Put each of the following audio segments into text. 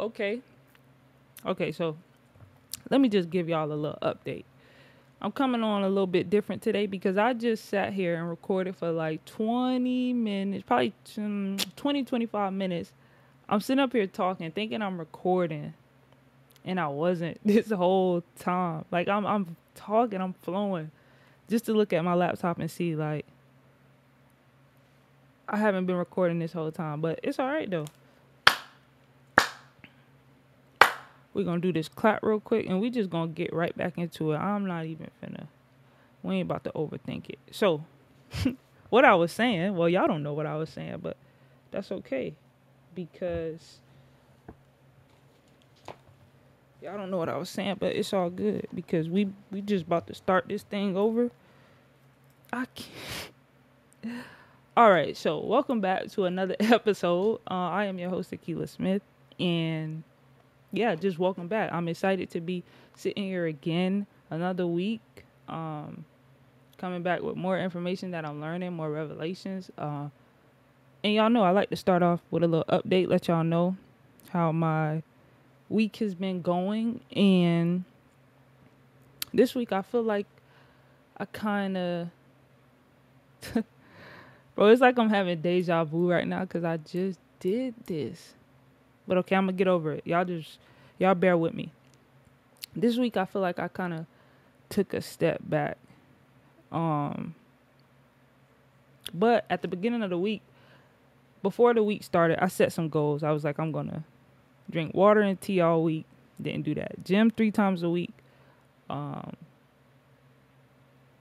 Okay. Okay, so let me just give y'all a little update. I'm coming on a little bit different today because I just sat here and recorded for like 20 minutes, probably um, 20, 25 minutes. I'm sitting up here talking, thinking I'm recording, and I wasn't this whole time. Like I'm, I'm talking, I'm flowing, just to look at my laptop and see like I haven't been recording this whole time, but it's all right though. We're gonna do this clap real quick and we just gonna get right back into it. I'm not even finna we ain't about to overthink it. So what I was saying, well y'all don't know what I was saying, but that's okay. Because y'all don't know what I was saying, but it's all good because we we just about to start this thing over. I can't all right, so welcome back to another episode. Uh, I am your host, Akila Smith, and yeah, just welcome back. I'm excited to be sitting here again another week. Um, coming back with more information that I'm learning, more revelations. Uh, and y'all know I like to start off with a little update, let y'all know how my week has been going. And this week, I feel like I kind of. Bro, it's like I'm having deja vu right now because I just did this. But okay, I'm gonna get over it. Y'all just y'all bear with me. This week I feel like I kind of took a step back. Um but at the beginning of the week, before the week started, I set some goals. I was like, I'm gonna drink water and tea all week. Didn't do that. Gym three times a week. Um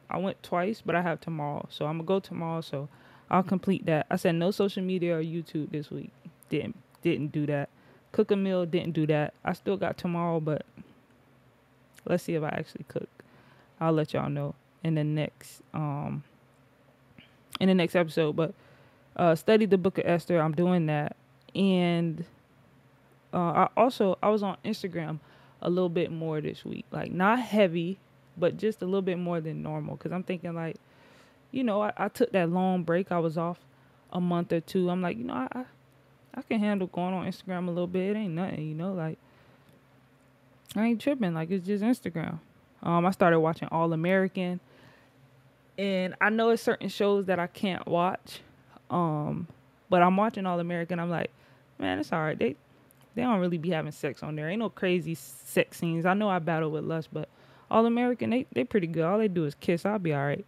I went twice, but I have tomorrow. So I'm gonna go tomorrow. So I'll complete that. I said no social media or YouTube this week. Didn't didn't do that. Cook a meal, didn't do that. I still got tomorrow, but let's see if I actually cook. I'll let y'all know in the next um in the next episode. But uh study the book of Esther. I'm doing that. And uh I also I was on Instagram a little bit more this week. Like not heavy, but just a little bit more than normal. Cause I'm thinking like, you know, I, I took that long break. I was off a month or two. I'm like, you know, I I can handle going on Instagram a little bit. It ain't nothing, you know, like I ain't tripping. Like it's just Instagram. Um, I started watching All American, and I know it's certain shows that I can't watch. Um, but I'm watching All American. I'm like, man, it's all right. They they don't really be having sex on there. Ain't no crazy sex scenes. I know I battle with lust, but All American, they they pretty good. All they do is kiss. I'll be all right.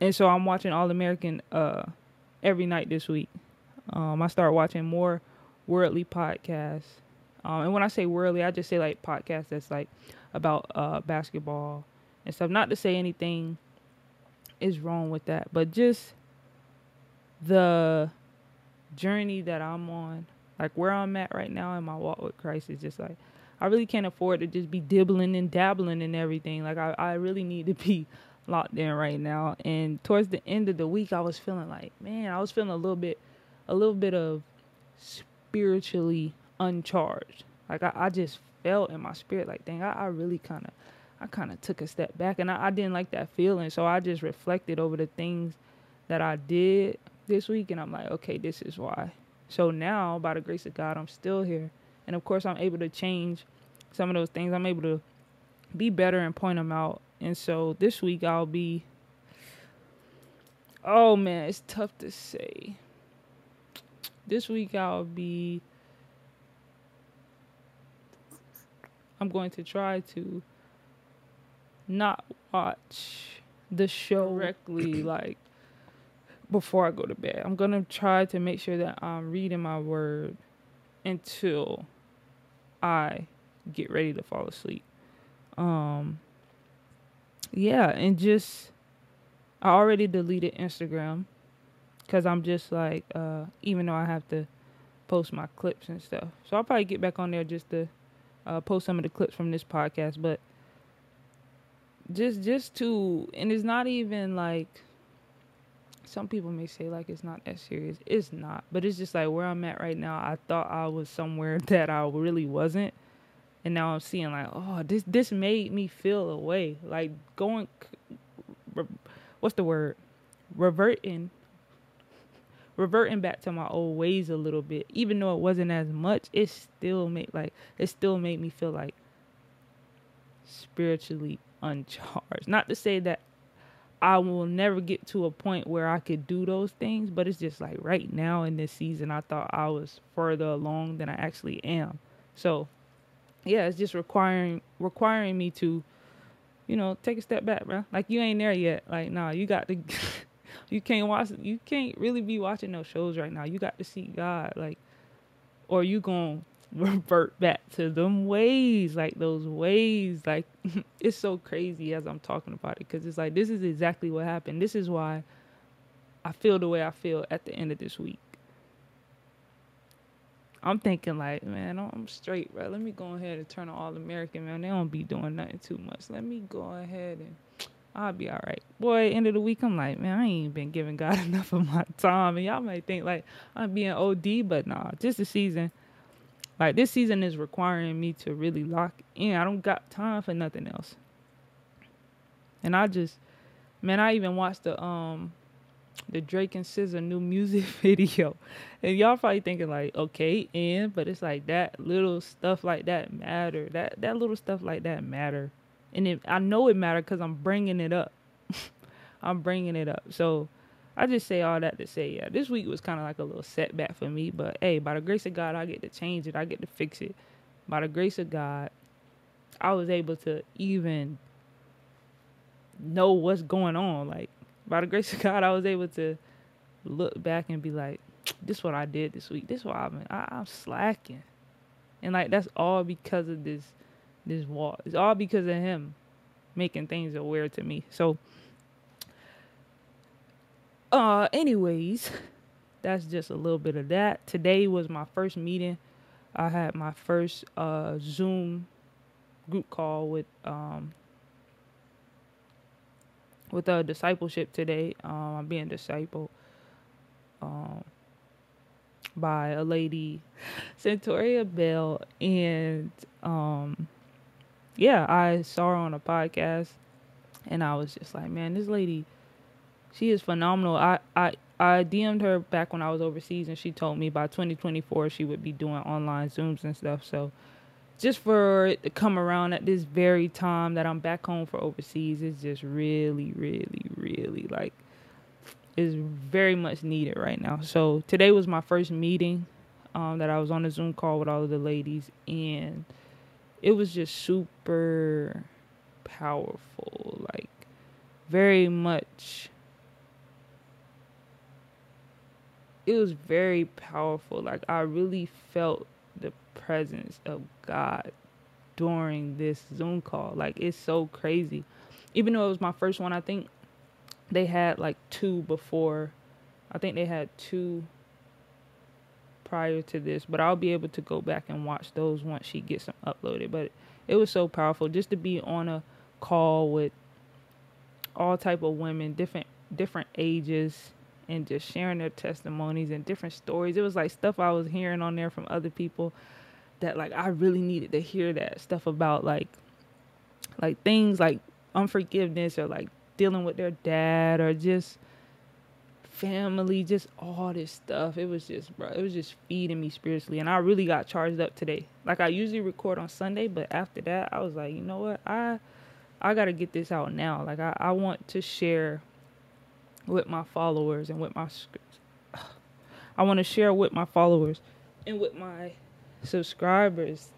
And so I'm watching All American uh every night this week. Um, I start watching more worldly podcasts. Um, and when I say worldly, I just say like podcasts that's like about uh, basketball and stuff. Not to say anything is wrong with that, but just the journey that I'm on, like where I'm at right now in my walk with Christ, is just like I really can't afford to just be dibbling and dabbling and everything. Like I, I really need to be locked in right now. And towards the end of the week, I was feeling like, man, I was feeling a little bit a little bit of spiritually uncharged. Like I, I just felt in my spirit like dang, I, I really kinda I kinda took a step back and I, I didn't like that feeling. So I just reflected over the things that I did this week and I'm like, okay, this is why. So now by the grace of God I'm still here. And of course I'm able to change some of those things. I'm able to be better and point them out. And so this week I'll be Oh man, it's tough to say this week I'll be I'm going to try to not watch the show directly like before I go to bed. I'm going to try to make sure that I'm reading my word until I get ready to fall asleep. Um yeah, and just I already deleted Instagram because I'm just like, uh, even though I have to post my clips and stuff, so I'll probably get back on there just to uh, post some of the clips from this podcast. But just, just to, and it's not even like some people may say like it's not that serious. It's not, but it's just like where I'm at right now. I thought I was somewhere that I really wasn't, and now I'm seeing like, oh, this this made me feel a way. Like going, what's the word? Reverting reverting back to my old ways a little bit. Even though it wasn't as much, it still made like it still made me feel like spiritually uncharged. Not to say that I will never get to a point where I could do those things, but it's just like right now in this season, I thought I was further along than I actually am. So, yeah, it's just requiring requiring me to, you know, take a step back, bro. Like you ain't there yet. Like, nah, you got to. you can't watch. You can't really be watching those shows right now. You got to see God, like, or you gonna revert back to them ways, like those ways. Like it's so crazy as I'm talking about it because it's like this is exactly what happened. This is why I feel the way I feel at the end of this week. I'm thinking like, man, I'm straight, bro. Let me go ahead and turn on All American, man. They don't be doing nothing too much. Let me go ahead and I'll be all right. Boy, end of the week, I'm like, man, I ain't been giving God enough of my time. And y'all might think like I'm being OD, but nah, just a season like this season is requiring me to really lock in. I don't got time for nothing else. And I just man, I even watched the um the Drake and SZA new music video. And y'all probably thinking like, okay, and but it's like that little stuff like that matter. That that little stuff like that matter. And it, I know it matter cuz I'm bringing it up. I'm bringing it up. So I just say all that to say, yeah, this week was kind of like a little setback for me. But hey, by the grace of God, I get to change it. I get to fix it. By the grace of God, I was able to even know what's going on. Like, by the grace of God, I was able to look back and be like, this is what I did this week. This is what I've been, I'm slacking. And like, that's all because of this, this wall. It's all because of him making things aware to me. So, uh, anyways, that's just a little bit of that. Today was my first meeting. I had my first uh Zoom group call with um with a discipleship today. Um, I'm being discipled um by a lady, Centoria Bell, and um yeah, I saw her on a podcast, and I was just like, man, this lady she is phenomenal. I I I DM'd her back when I was overseas, and she told me by 2024 she would be doing online Zooms and stuff. So, just for it to come around at this very time that I'm back home for overseas is just really, really, really like is very much needed right now. So today was my first meeting um, that I was on a Zoom call with all of the ladies, and it was just super powerful, like very much it was very powerful. Like I really felt the presence of God during this Zoom call. Like it's so crazy. Even though it was my first one, I think they had like two before. I think they had two prior to this, but I'll be able to go back and watch those once she gets them uploaded. But it was so powerful just to be on a call with all type of women, different different ages, and just sharing their testimonies and different stories. It was like stuff I was hearing on there from other people that like I really needed to hear that stuff about like like things like unforgiveness or like dealing with their dad or just family, just all this stuff. It was just, bro, it was just feeding me spiritually. And I really got charged up today. Like I usually record on Sunday, but after that, I was like, you know what? I I gotta get this out now. Like I, I want to share with my followers and with my I want to share with my followers and with my subscribers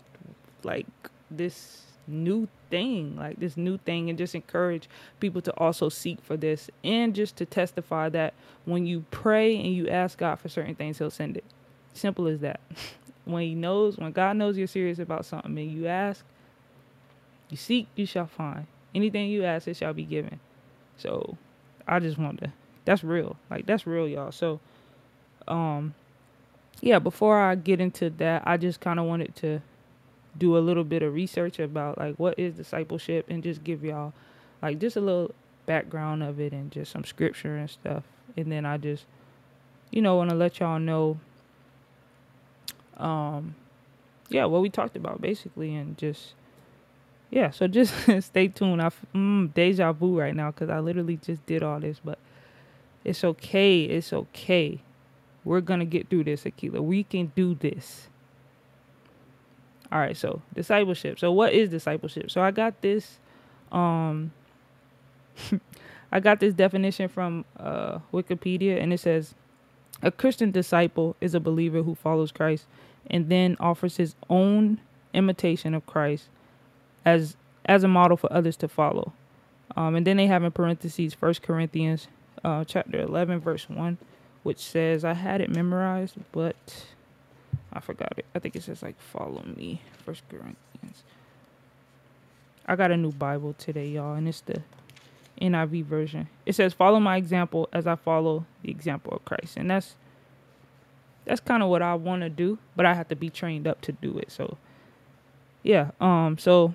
like this new thing like this new thing and just encourage people to also seek for this and just to testify that when you pray and you ask God for certain things he'll send it simple as that when he knows when God knows you're serious about something and you ask you seek you shall find anything you ask it shall be given so I just want to that's real. Like that's real, y'all. So um yeah, before I get into that, I just kind of wanted to do a little bit of research about like what is discipleship and just give y'all like just a little background of it and just some scripture and stuff. And then I just you know want to let y'all know um yeah, what we talked about basically and just yeah, so just stay tuned. I mm, deja vu right now because I literally just did all this, but it's okay. It's okay. We're gonna get through this, Akila. We can do this. All right, so discipleship. So what is discipleship? So I got this um I got this definition from uh, Wikipedia and it says a Christian disciple is a believer who follows Christ and then offers his own imitation of Christ as as a model for others to follow. Um, and then they have in parentheses First Corinthians uh, chapter 11 verse 1 which says I had it memorized but I forgot it. I think it says like follow me. First Corinthians. I got a new Bible today, y'all, and it's the NIV version. It says, "Follow my example as I follow the example of Christ," and that's that's kind of what I want to do, but I have to be trained up to do it. So, yeah. Um. So,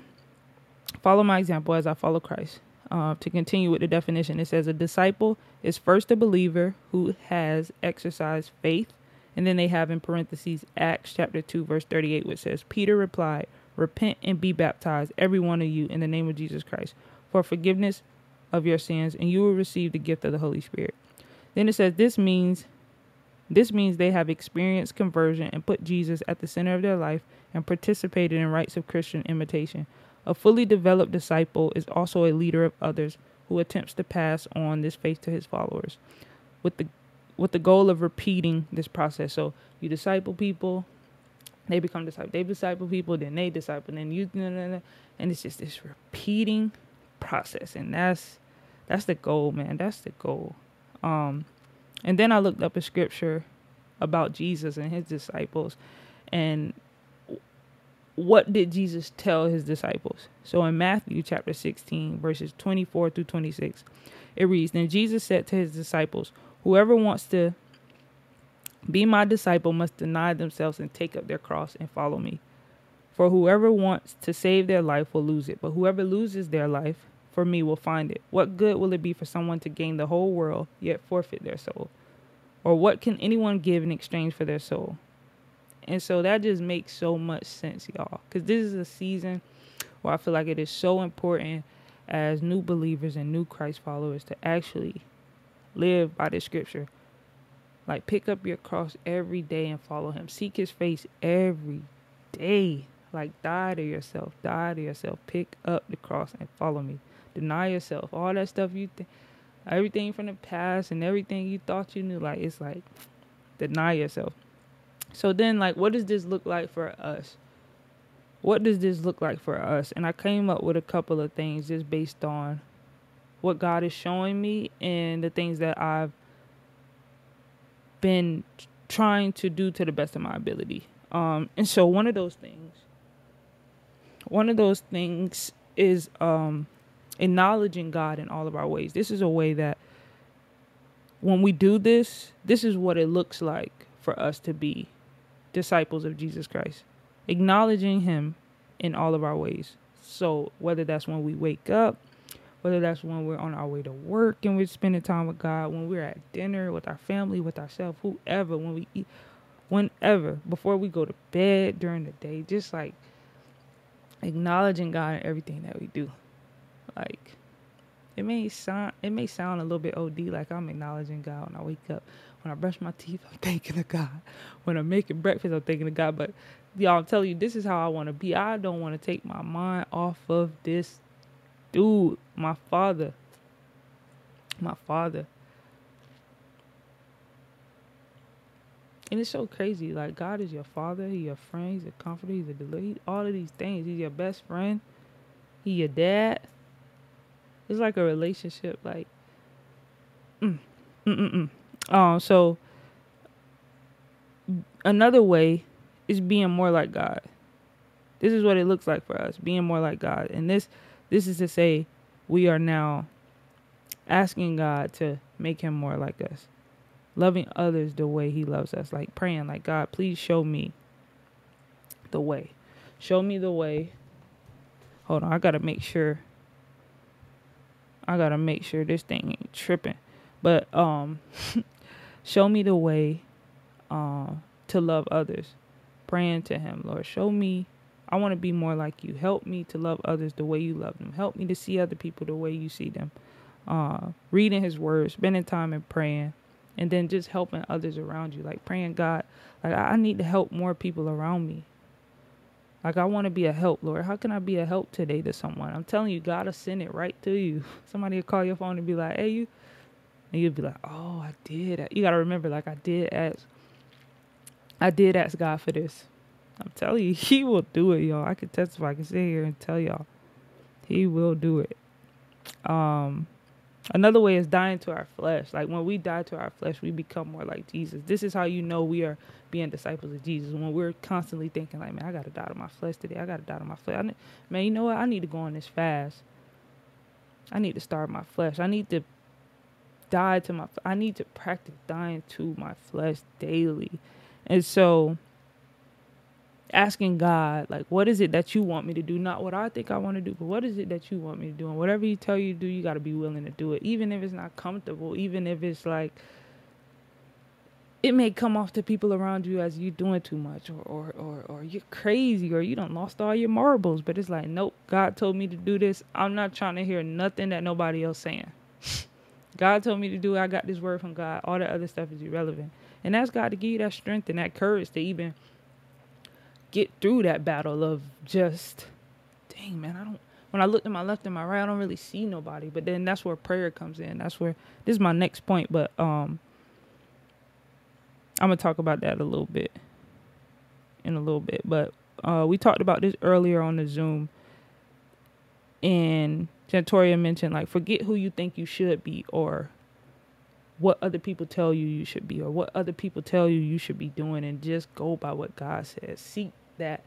follow my example as I follow Christ. Uh, to continue with the definition, it says a disciple is first a believer who has exercised faith, and then they have in parentheses Acts chapter two verse thirty eight, which says, "Peter replied." Repent and be baptized, every one of you, in the name of Jesus Christ, for forgiveness of your sins, and you will receive the gift of the Holy Spirit. Then it says, This means this means they have experienced conversion and put Jesus at the center of their life and participated in rites of Christian imitation. A fully developed disciple is also a leader of others who attempts to pass on this faith to his followers with the with the goal of repeating this process. So you disciple people, they become disciple. They disciple people, then they disciple, then you, and it's just this repeating process, and that's that's the goal, man. That's the goal. Um, and then I looked up a scripture about Jesus and his disciples, and what did Jesus tell his disciples? So in Matthew chapter 16, verses 24 through 26, it reads Then Jesus said to his disciples, Whoever wants to be my disciple must deny themselves and take up their cross and follow me. For whoever wants to save their life will lose it, but whoever loses their life for me will find it. What good will it be for someone to gain the whole world yet forfeit their soul? Or what can anyone give in exchange for their soul? And so that just makes so much sense, y'all. Because this is a season where I feel like it is so important as new believers and new Christ followers to actually live by the scripture like pick up your cross every day and follow him. Seek his face every day. Like die to yourself. Die to yourself. Pick up the cross and follow me. Deny yourself. All that stuff you think everything from the past and everything you thought you knew, like it's like deny yourself. So then like what does this look like for us? What does this look like for us? And I came up with a couple of things just based on what God is showing me and the things that I've been trying to do to the best of my ability. Um, and so one of those things, one of those things is um, acknowledging God in all of our ways. This is a way that when we do this, this is what it looks like for us to be disciples of Jesus Christ, acknowledging Him in all of our ways. So whether that's when we wake up, whether that's when we're on our way to work and we're spending time with God, when we're at dinner with our family, with ourselves, whoever, when we eat, whenever, before we go to bed during the day, just like acknowledging God in everything that we do. Like it may sound it may sound a little bit OD, like I'm acknowledging God when I wake up. When I brush my teeth, I'm thanking of God. When I'm making breakfast, I'm thanking of God. But y'all, I'm telling you, this is how I want to be. I don't want to take my mind off of this dude, my father, my father. And it's so crazy. Like God is your father, He's your friend, He's a comforter, He's a deliverer, all of these things. He's your best friend, He your dad. It's like a relationship. Like, mm, mm, mm, mm. Um, so another way is being more like God. This is what it looks like for us, being more like God. And this this is to say, we are now asking God to make him more like us, loving others the way he loves us, like praying, like, God, please show me the way. Show me the way. Hold on, I gotta make sure. I gotta make sure this thing ain't tripping. But um show me the way uh, to love others. Praying to him, Lord, show me I want to be more like you. Help me to love others the way you love them. Help me to see other people the way you see them. Uh, reading His Word, spending time and praying, and then just helping others around you like praying god like i need to help more people around me like i want to be a help lord how can i be a help today to someone i'm telling you god will send it right to you somebody will call your phone and be like hey you and you'll be like oh i did you got to remember like i did ask i did ask god for this i'm telling you he will do it y'all i can testify i can sit here and tell y'all he will do it um Another way is dying to our flesh. Like when we die to our flesh, we become more like Jesus. This is how you know we are being disciples of Jesus. When we're constantly thinking, like, man, I got to die to my flesh today. I got to die to my flesh. Man, you know what? I need to go on this fast. I need to starve my flesh. I need to die to my. I need to practice dying to my flesh daily. And so asking God, like, what is it that you want me to do? Not what I think I want to do, but what is it that you want me to do? And whatever you tell you to do, you got to be willing to do it, even if it's not comfortable, even if it's like, it may come off to people around you as you doing too much or, or, or, or you're crazy or you don't lost all your marbles. But it's like, nope, God told me to do this. I'm not trying to hear nothing that nobody else saying. God told me to do it. I got this word from God. All the other stuff is irrelevant. And that's God to give you that strength and that courage to even – get through that battle of just, dang man, I don't. When I look to my left and my right, I don't really see nobody. But then that's where prayer comes in. That's where this is my next point. But um, I'm gonna talk about that a little bit in a little bit. But uh, we talked about this earlier on the Zoom, and Jantoria mentioned like forget who you think you should be or what other people tell you you should be or what other people tell you you should be doing and just go by what God says. Seek that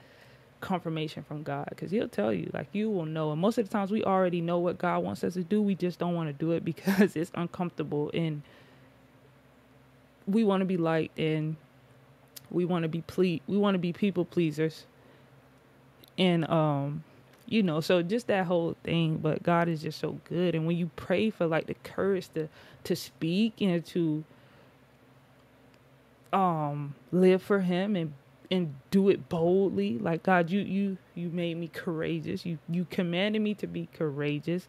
confirmation from God because he'll tell you like you will know. And most of the times we already know what God wants us to do. We just don't want to do it because it's uncomfortable and we want to be liked and we want to be ple- we want to be people pleasers. And um you know so just that whole thing but god is just so good. And when you pray for like the courage to to speak and to um live for him and and do it boldly like god you you you made me courageous. You you commanded me to be courageous.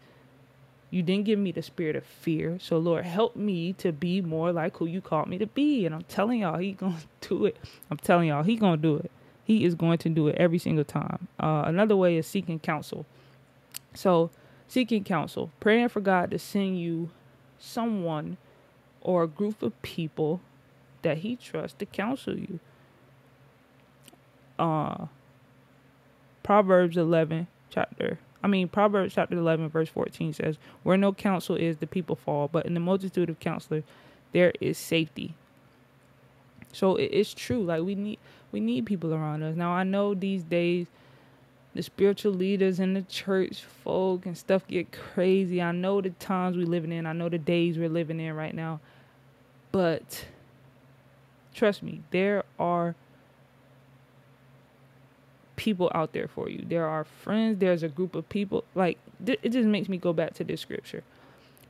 You didn't give me the spirit of fear. So lord help me to be more like who you called me to be. And i'm telling y'all he gonna do it. I'm telling y'all he gonna do it he is going to do it every single time. Uh, another way is seeking counsel. So, seeking counsel, praying for God to send you someone or a group of people that He trusts to counsel you. Uh, Proverbs 11, chapter, I mean, Proverbs chapter 11, verse 14 says, Where no counsel is, the people fall, but in the multitude of counselors, there is safety. So it is true. Like we need we need people around us. Now I know these days the spiritual leaders and the church folk and stuff get crazy. I know the times we're living in. I know the days we're living in right now. But trust me, there are people out there for you. There are friends. There's a group of people. Like, it just makes me go back to this scripture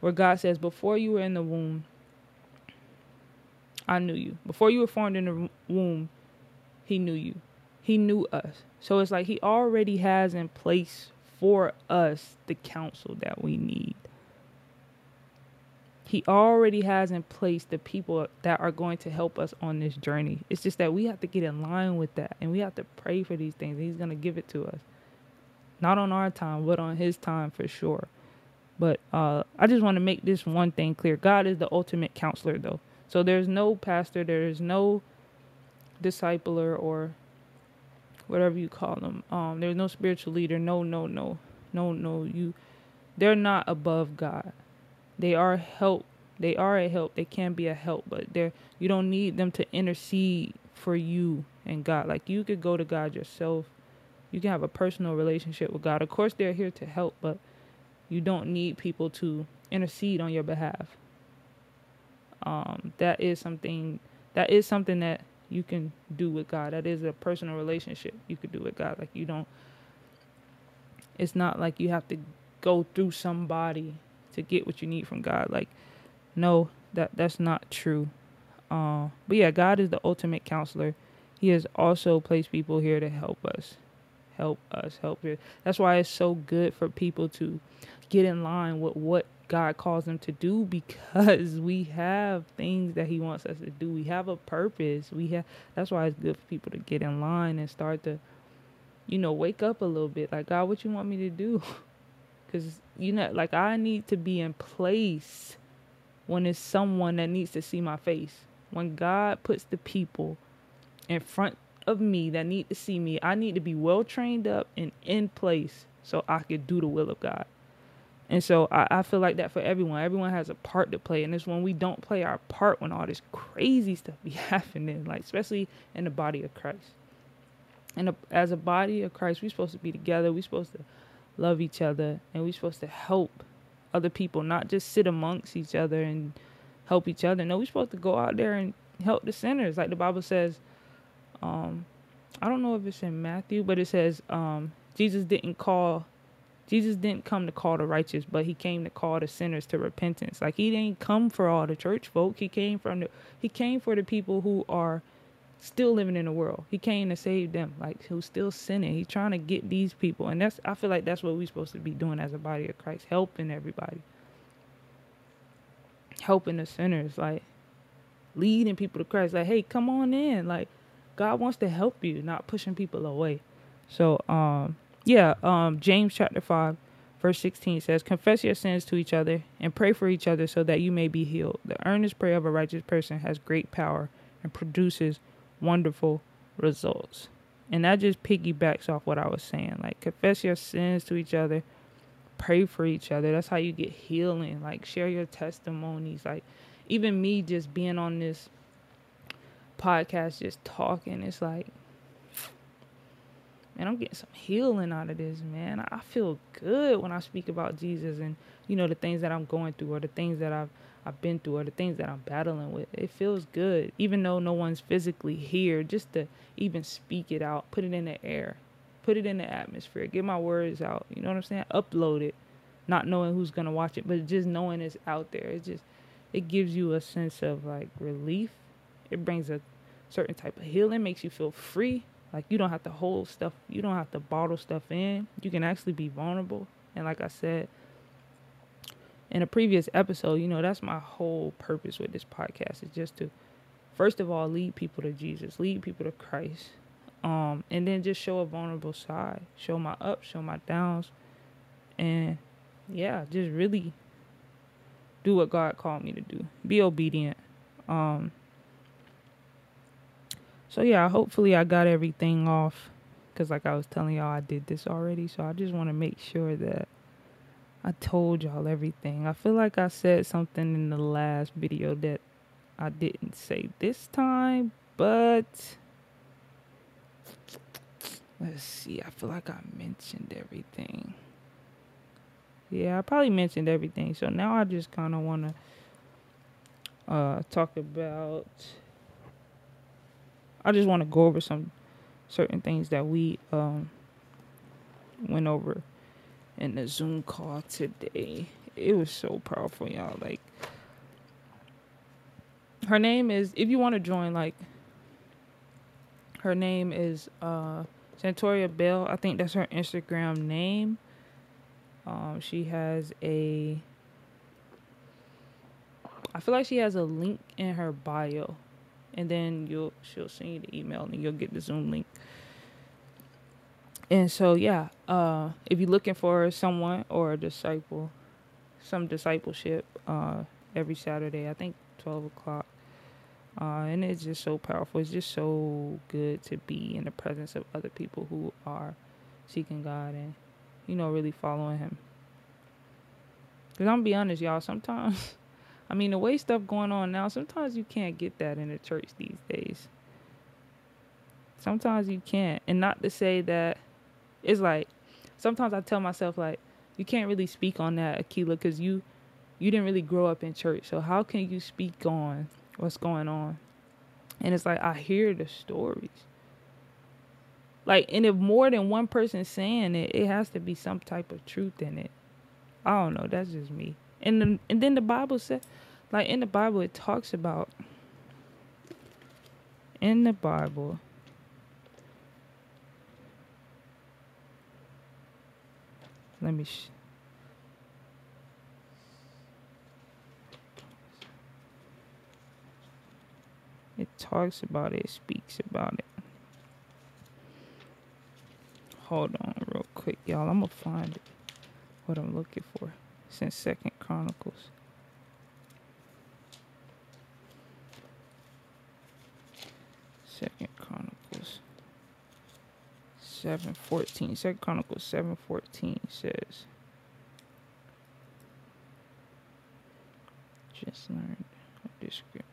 where God says, Before you were in the womb, I knew you. Before you were formed in the womb, He knew you. He knew us. So it's like He already has in place for us the counsel that we need. He already has in place the people that are going to help us on this journey. It's just that we have to get in line with that and we have to pray for these things. He's going to give it to us. Not on our time, but on His time for sure. But uh, I just want to make this one thing clear God is the ultimate counselor, though. So there's no pastor, there's no discipler or whatever you call them. Um, there's no spiritual leader. No, no, no, no, no. You, they're not above God. They are help. They are a help. They can be a help, but they're you don't need them to intercede for you and God. Like you could go to God yourself. You can have a personal relationship with God. Of course, they're here to help, but you don't need people to intercede on your behalf um, that is something that is something that you can do with God. That is a personal relationship you could do with God. Like you don't. It's not like you have to go through somebody to get what you need from God. Like, no, that that's not true. Uh, but yeah, God is the ultimate counselor. He has also placed people here to help us, help us, help you. That's why it's so good for people to get in line with what God calls them to do because we have things that He wants us to do. We have a purpose. We have that's why it's good for people to get in line and start to, you know, wake up a little bit. Like God, what you want me to do? Because you know, like I need to be in place when it's someone that needs to see my face. When God puts the people in front of me that need to see me, I need to be well trained up and in place so I could do the will of God. And so I, I feel like that for everyone. Everyone has a part to play. And it's when we don't play our part when all this crazy stuff be happening, like especially in the body of Christ. And as a body of Christ, we're supposed to be together. We're supposed to love each other and we're supposed to help other people, not just sit amongst each other and help each other. No, we're supposed to go out there and help the sinners. Like the Bible says, um, I don't know if it's in Matthew, but it says um, Jesus didn't call Jesus didn't come to call the righteous, but he came to call the sinners to repentance. Like he didn't come for all the church folk. He came from the he came for the people who are still living in the world. He came to save them, like who's still sinning. He's trying to get these people, and that's I feel like that's what we're supposed to be doing as a body of Christ, helping everybody, helping the sinners, like leading people to Christ. Like, hey, come on in. Like, God wants to help you, not pushing people away. So, um, yeah, um, James chapter 5, verse 16 says, Confess your sins to each other and pray for each other so that you may be healed. The earnest prayer of a righteous person has great power and produces wonderful results. And that just piggybacks off what I was saying. Like, confess your sins to each other, pray for each other. That's how you get healing. Like, share your testimonies. Like, even me just being on this podcast, just talking, it's like, man, I'm getting some healing out of this, man. I feel good when I speak about Jesus and you know the things that I'm going through or the things that I've I've been through or the things that I'm battling with. It feels good, even though no one's physically here, just to even speak it out, put it in the air, put it in the atmosphere, get my words out. You know what I'm saying? Upload it, not knowing who's gonna watch it, but just knowing it's out there. It just it gives you a sense of like relief. It brings a certain type of healing, makes you feel free like you don't have to hold stuff, you don't have to bottle stuff in. You can actually be vulnerable. And like I said in a previous episode, you know, that's my whole purpose with this podcast is just to first of all lead people to Jesus, lead people to Christ. Um, and then just show a vulnerable side, show my ups, show my downs, and yeah, just really do what God called me to do. Be obedient. Um, so yeah, hopefully I got everything off because like I was telling y'all I did this already. So I just want to make sure that I told y'all everything. I feel like I said something in the last video that I didn't say this time, but let's see. I feel like I mentioned everything. Yeah, I probably mentioned everything. So now I just kind of want to uh, talk about I just want to go over some certain things that we um, went over in the Zoom call today. It was so powerful, y'all. Like, her name is, if you want to join, like, her name is uh, Santoria Bell. I think that's her Instagram name. Um, she has a, I feel like she has a link in her bio and then you'll she'll send you the email and you'll get the Zoom link. And so yeah, uh, if you're looking for someone or a disciple, some discipleship, uh, every Saturday, I think twelve o'clock. Uh, and it's just so powerful. It's just so good to be in the presence of other people who are seeking God and, you know, really following Him. Because I'm gonna be honest, y'all, sometimes I mean, the way stuff going on now, sometimes you can't get that in the church these days. Sometimes you can't. And not to say that it's like sometimes I tell myself like you can't really speak on that, Akila, because you you didn't really grow up in church. So how can you speak on what's going on? And it's like I hear the stories. Like, and if more than one person saying it, it has to be some type of truth in it. I don't know. That's just me. And the, and then the Bible said, like in the Bible, it talks about. In the Bible. Let me. Sh- it talks about it, it speaks about it. Hold on, real quick, y'all. I'm gonna find it, what I'm looking for. Since Second Chronicles. Second Chronicles. 714. Second Chronicles 714 says. Just learned a description.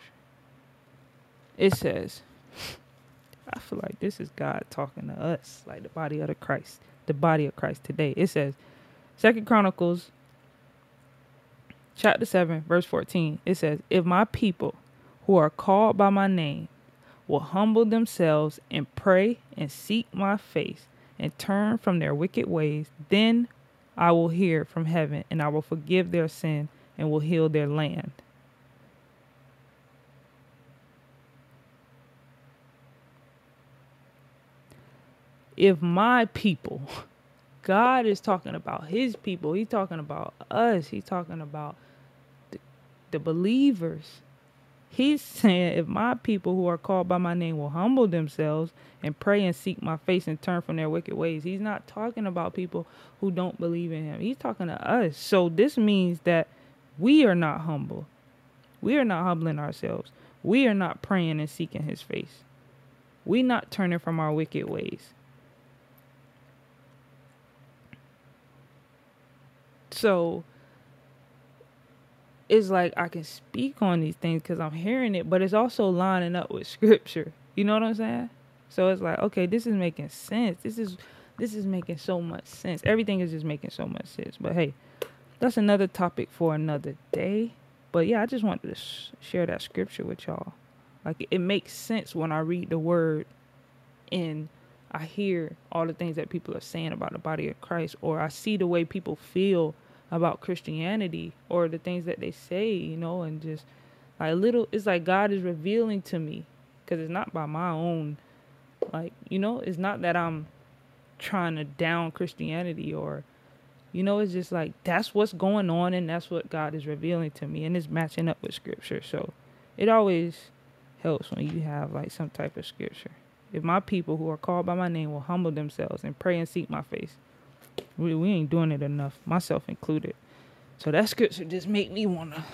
It says, I feel like this is God talking to us, like the body of the Christ, the body of Christ today. It says, Second Chronicles chapter 7, verse 14. It says, If my people who are called by my name will humble themselves and pray and seek my face and turn from their wicked ways, then I will hear from heaven and I will forgive their sin and will heal their land. If my people, God is talking about his people, he's talking about us, he's talking about the believers. He's saying, if my people who are called by my name will humble themselves and pray and seek my face and turn from their wicked ways, he's not talking about people who don't believe in him. He's talking to us. So this means that we are not humble. We are not humbling ourselves. We are not praying and seeking his face. We not turning from our wicked ways. So it's like I can speak on these things because I'm hearing it, but it's also lining up with scripture. You know what I'm saying? So it's like, okay, this is making sense. This is this is making so much sense. Everything is just making so much sense. But hey, that's another topic for another day. But yeah, I just wanted to sh- share that scripture with y'all. Like it makes sense when I read the word and I hear all the things that people are saying about the body of Christ, or I see the way people feel about Christianity or the things that they say, you know, and just like little, it's like God is revealing to me because it's not by my own, like, you know, it's not that I'm trying to down Christianity or you know, it's just like that's what's going on and that's what God is revealing to me and it's matching up with scripture. So it always helps when you have like some type of scripture. If my people who are called by my name will humble themselves and pray and seek my face, we, we ain't doing it enough, myself included. So that scripture just make me wanna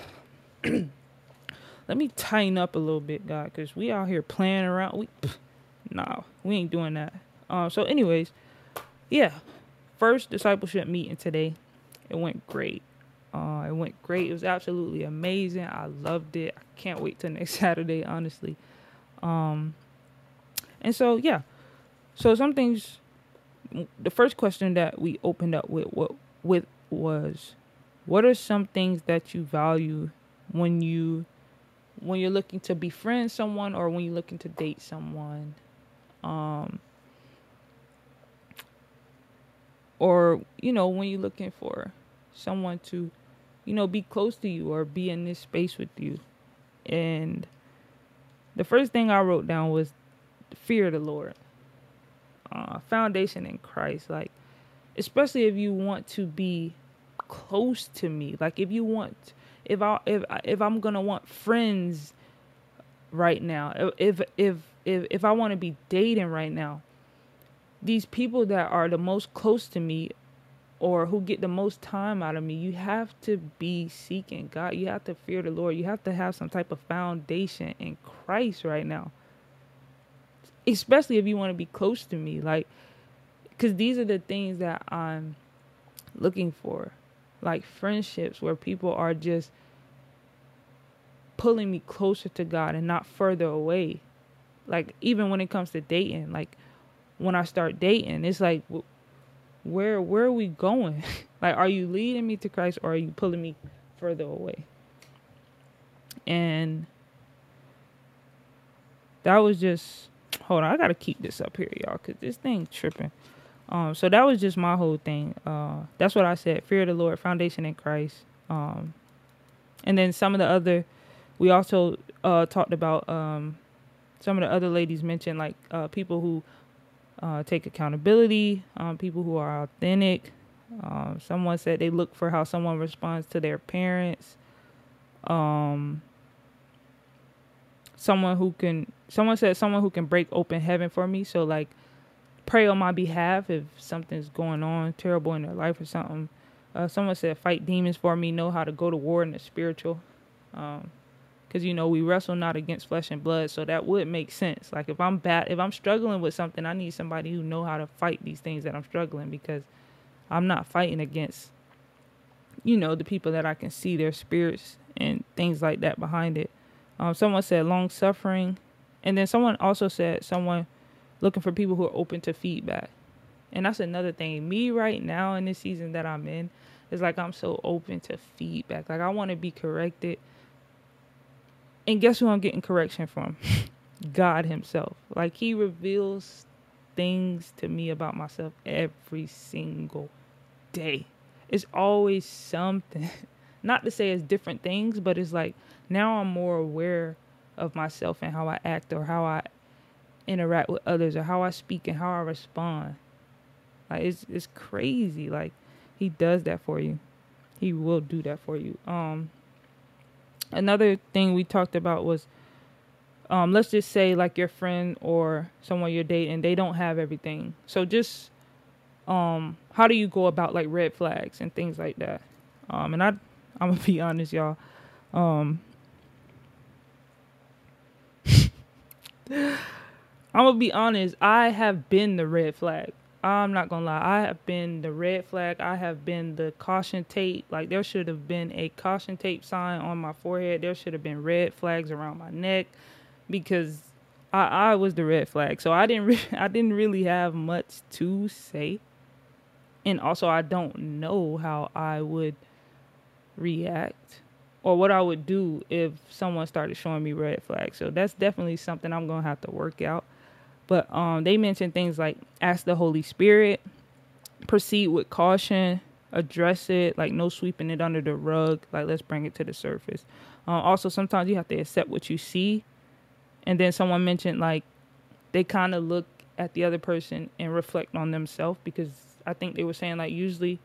let me tighten up a little bit, God, because we out here playing around. We nah, we ain't doing that. Um, so anyways, yeah, first discipleship meeting today. It went great. Uh, it went great. It was absolutely amazing. I loved it. I can't wait till next Saturday, honestly. Um, and so yeah, so some things. The first question that we opened up with what with was, what are some things that you value when you when you're looking to befriend someone or when you're looking to date someone? Um, or you know when you're looking for someone to you know be close to you or be in this space with you and the first thing i wrote down was fear of the lord uh, foundation in christ like especially if you want to be close to me like if you want if i if if i'm gonna want friends right now if if if if i want to be dating right now these people that are the most close to me or who get the most time out of me, you have to be seeking God. You have to fear the Lord. You have to have some type of foundation in Christ right now. Especially if you want to be close to me. Like, because these are the things that I'm looking for. Like friendships where people are just pulling me closer to God and not further away. Like, even when it comes to dating, like, when I start dating. It's like, where where are we going? like, are you leading me to Christ or are you pulling me further away? And that was just hold on. I gotta keep this up here, y'all, cause this thing tripping. Um, so that was just my whole thing. Uh, that's what I said. Fear of the Lord, foundation in Christ. Um, and then some of the other, we also uh talked about um, some of the other ladies mentioned like uh people who uh, take accountability, um, people who are authentic. Um, someone said they look for how someone responds to their parents. Um, someone who can someone said someone who can break open heaven for me. So like pray on my behalf if something's going on terrible in their life or something. Uh, someone said fight demons for me know how to go to war in the spiritual. Um, because you know we wrestle not against flesh and blood so that would make sense. Like if i'm bad if i'm struggling with something i need somebody who know how to fight these things that i'm struggling because i'm not fighting against you know the people that i can see their spirits and things like that behind it um, someone said long suffering and then someone also said someone looking for people who are open to feedback and that's another thing me right now in this season that i'm in is like i'm so open to feedback like i want to be corrected and guess who I'm getting correction from? God Himself. Like He reveals things to me about myself every single day. It's always something. Not to say it's different things, but it's like now I'm more aware of myself and how I act or how I interact with others or how I speak and how I respond. Like it's it's crazy. Like he does that for you. He will do that for you. Um another thing we talked about was um, let's just say like your friend or someone you're dating they don't have everything so just um, how do you go about like red flags and things like that um, and i i'm gonna be honest y'all um, i'm gonna be honest i have been the red flag I'm not gonna lie. I have been the red flag. I have been the caution tape. Like there should have been a caution tape sign on my forehead. There should have been red flags around my neck, because I I was the red flag. So I didn't re- I didn't really have much to say, and also I don't know how I would react or what I would do if someone started showing me red flags. So that's definitely something I'm gonna have to work out. But um, they mentioned things like ask the Holy Spirit, proceed with caution, address it, like no sweeping it under the rug, like let's bring it to the surface. Uh, also, sometimes you have to accept what you see. And then someone mentioned like they kind of look at the other person and reflect on themselves because I think they were saying like usually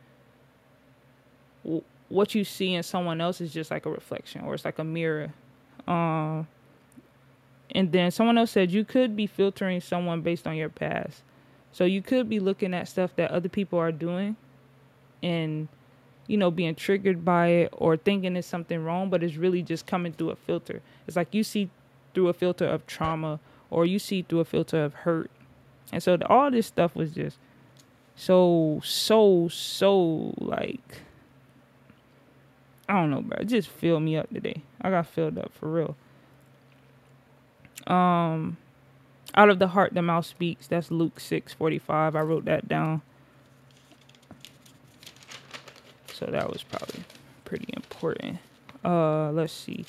what you see in someone else is just like a reflection or it's like a mirror. Um, and then someone else said you could be filtering someone based on your past. So you could be looking at stuff that other people are doing and you know being triggered by it or thinking it's something wrong but it's really just coming through a filter. It's like you see through a filter of trauma or you see through a filter of hurt. And so all this stuff was just so so so like I don't know, bro. It just filled me up today. I got filled up for real. Um, out of the heart, the mouth speaks. That's Luke six forty five. I wrote that down. So that was probably pretty important. Uh, let's see.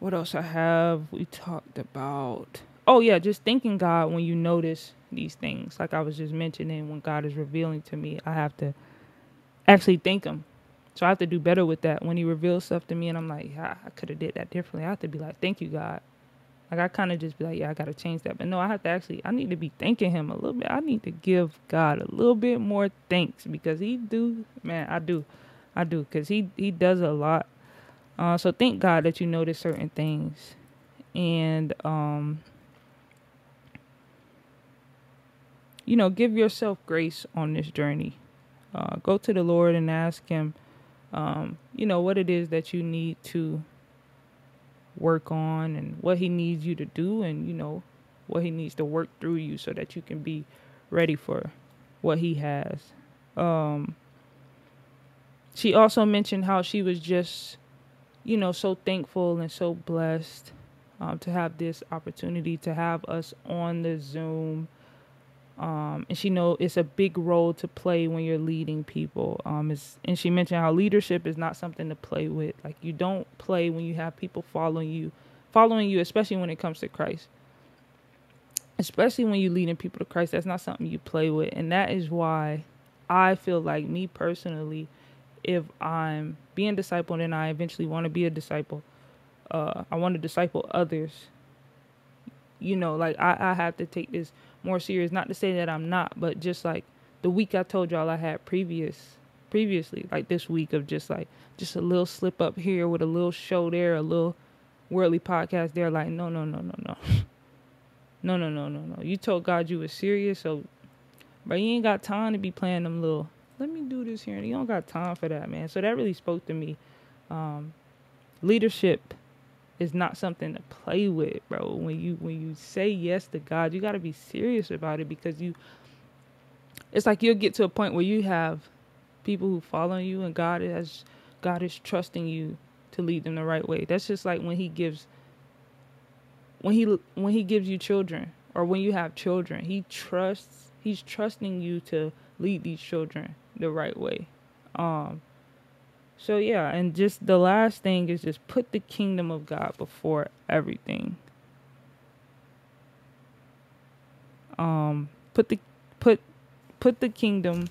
What else I have? We talked about. Oh yeah, just thanking God when you notice these things. Like I was just mentioning, when God is revealing to me, I have to actually thank Him. So I have to do better with that. When He reveals stuff to me, and I'm like, yeah, I could have did that differently. I have to be like, thank you, God. Like I kind of just be like, yeah, I gotta change that. But no, I have to actually, I need to be thanking him a little bit. I need to give God a little bit more thanks because he do, man, I do, I do, because he he does a lot. Uh, so thank God that you notice certain things, and um, you know, give yourself grace on this journey. Uh, go to the Lord and ask Him, um, you know, what it is that you need to work on and what he needs you to do and you know what he needs to work through you so that you can be ready for what he has. Um she also mentioned how she was just you know so thankful and so blessed um, to have this opportunity to have us on the zoom um, and she know it's a big role to play when you're leading people. Um, and she mentioned how leadership is not something to play with. Like you don't play when you have people following you, following you, especially when it comes to Christ. Especially when you're leading people to Christ, that's not something you play with, and that is why I feel like me personally, if I'm being discipled and I eventually want to be a disciple, uh, I want to disciple others. You know, like I, I have to take this more serious. Not to say that I'm not, but just like the week I told y'all I had previous previously, like this week of just like just a little slip up here with a little show there, a little worldly podcast they're like, no, no, no, no, no. No, no, no, no, no. You told God you were serious, so but you ain't got time to be playing them little let me do this here. And you don't got time for that, man. So that really spoke to me. Um, leadership is not something to play with, bro. When you when you say yes to God, you got to be serious about it because you. It's like you'll get to a point where you have people who follow you, and God is God is trusting you to lead them the right way. That's just like when He gives. When he when he gives you children, or when you have children, he trusts. He's trusting you to lead these children the right way. Um, so yeah, and just the last thing is just put the kingdom of God before everything. Um, put the put put the kingdom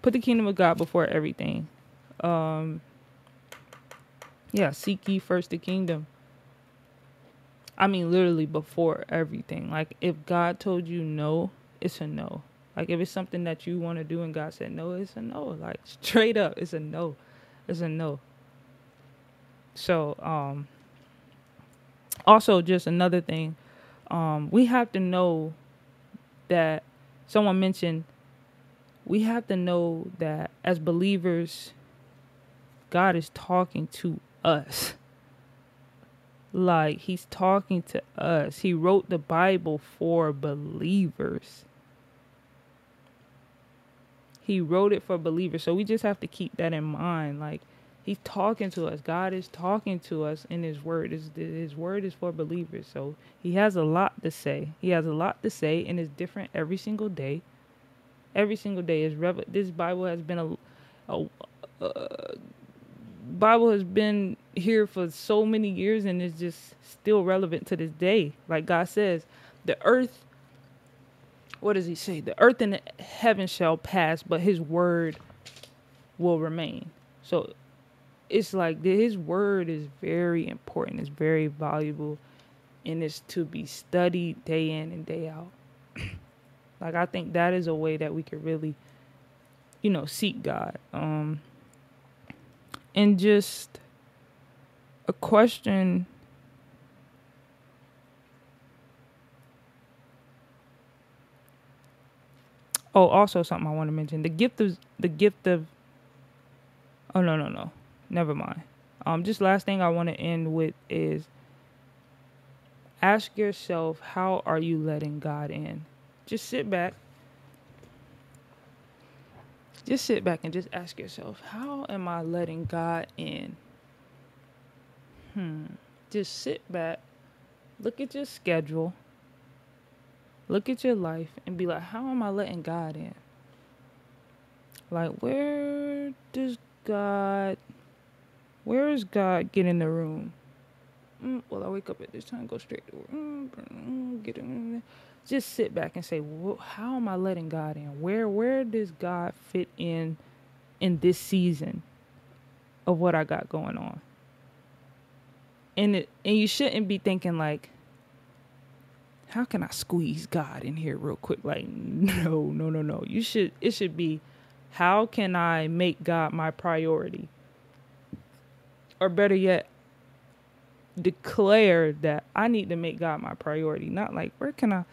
put the kingdom of God before everything. Um, yeah, seek ye first the kingdom. I mean, literally before everything. Like, if God told you no, it's a no. Like if it's something that you want to do and God said no, it's a no. Like straight up, it's a no. It's a no. So, um also just another thing, um, we have to know that someone mentioned we have to know that as believers, God is talking to us. Like he's talking to us. He wrote the Bible for believers. He wrote it for believers. So we just have to keep that in mind. Like he's talking to us. God is talking to us in his word. His, his word is for believers. So he has a lot to say. He has a lot to say and it's different every single day. Every single day is rev- this Bible has been a, a, a Bible has been here for so many years and is just still relevant to this day. Like God says, the earth what does he say? The earth and the heaven shall pass, but his word will remain. So it's like his word is very important, it's very valuable, and it's to be studied day in and day out. like I think that is a way that we could really, you know, seek God. Um and just a question Oh, also something I want to mention: the gift of the gift of. Oh no no no, never mind. Um, just last thing I want to end with is. Ask yourself, how are you letting God in? Just sit back. Just sit back and just ask yourself, how am I letting God in? Hmm. Just sit back, look at your schedule look at your life and be like, how am I letting God in? Like, where does God, where is God get in the room? Mm, well, I wake up at this time, go straight to work. Mm, mm get in. Just sit back and say, well, how am I letting God in? Where, where does God fit in, in this season of what I got going on? And it, and you shouldn't be thinking like, how can I squeeze God in here real quick? Like, no, no, no, no. You should, it should be, how can I make God my priority? Or better yet, declare that I need to make God my priority. Not like, where can I,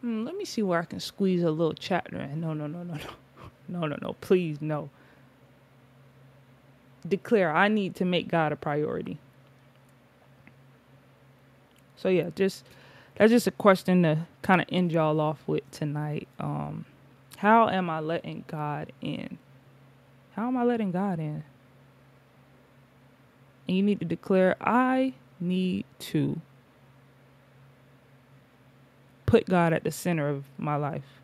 hmm, let me see where I can squeeze a little chapter in. No, no, no, no, no. No, no, no. Please, no. Declare, I need to make God a priority. So, yeah, just that's just a question to kind of end y'all off with tonight. Um, how am I letting God in? How am I letting God in? And you need to declare, I need to put God at the center of my life.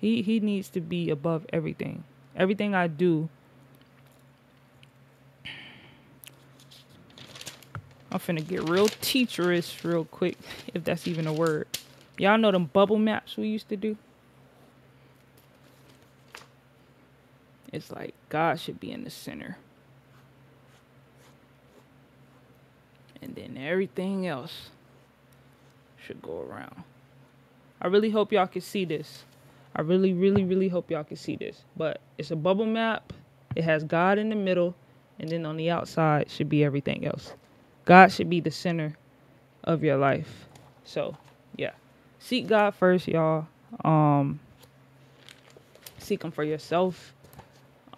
He he needs to be above everything. Everything I do I'm finna get real teacherish real quick, if that's even a word. Y'all know them bubble maps we used to do? It's like God should be in the center. And then everything else should go around. I really hope y'all can see this. I really, really, really hope y'all can see this. But it's a bubble map. It has God in the middle. And then on the outside should be everything else. God should be the center of your life. So, yeah. Seek God first, y'all. Um seek him for yourself.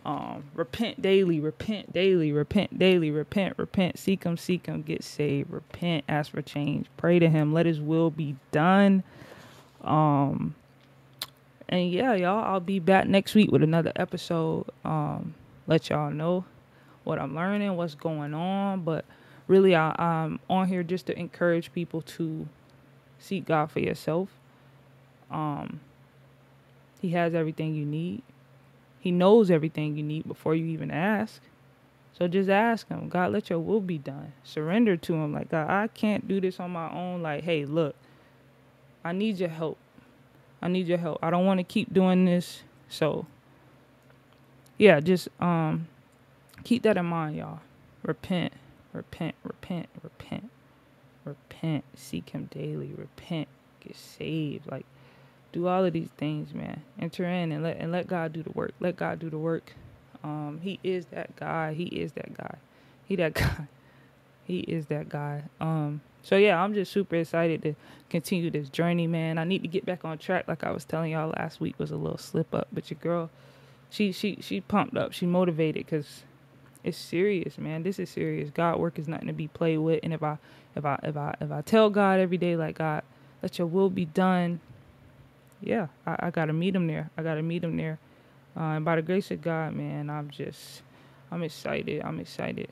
Um repent daily, repent daily, repent daily, repent, repent, seek him, seek him, get saved, repent, ask for change, pray to him, let his will be done. Um and yeah, y'all, I'll be back next week with another episode. Um let y'all know what I'm learning, what's going on, but really I, I'm on here just to encourage people to seek God for yourself. Um, he has everything you need. He knows everything you need before you even ask. So just ask him, God, let your will be done. Surrender to him. Like, God, I can't do this on my own. Like, hey, look, I need your help. I need your help. I don't want to keep doing this. So, yeah, just um, keep that in mind, y'all. Repent repent, repent, repent, repent, seek Him daily, repent, get saved. Like, do all of these things, man. Enter in and let and let God do the work. Let God do the work. Um, he is that guy. He is that guy. He that guy. He is that guy. Um, so yeah, I'm just super excited to continue this journey, man. I need to get back on track. Like I was telling y'all last week was a little slip up, but your girl, she she she pumped up. She motivated because it's serious, man. This is serious. God work is nothing to be played with. And if I if I if I if I tell God every day like God, let your will be done, yeah, I, I gotta meet him there. I gotta meet him there. Uh, and by the grace of God, man, I'm just I'm excited. I'm excited.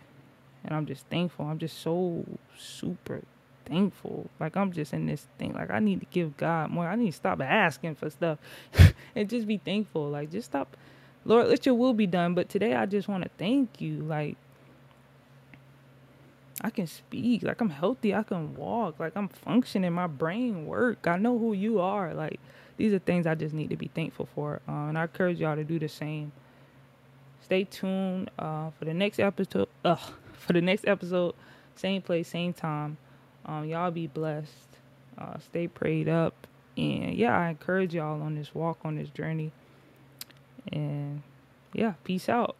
And I'm just thankful. I'm just so super thankful. Like I'm just in this thing. Like I need to give God more. I need to stop asking for stuff and just be thankful. Like just stop Lord, let your will be done. But today I just want to thank you. Like, I can speak. Like, I'm healthy. I can walk. Like, I'm functioning. My brain work. I know who you are. Like, these are things I just need to be thankful for. Uh, and I encourage y'all to do the same. Stay tuned uh, for the next episode. For the next episode, same place, same time. Um, y'all be blessed. Uh, stay prayed up. And yeah, I encourage y'all on this walk, on this journey. And yeah, peace out.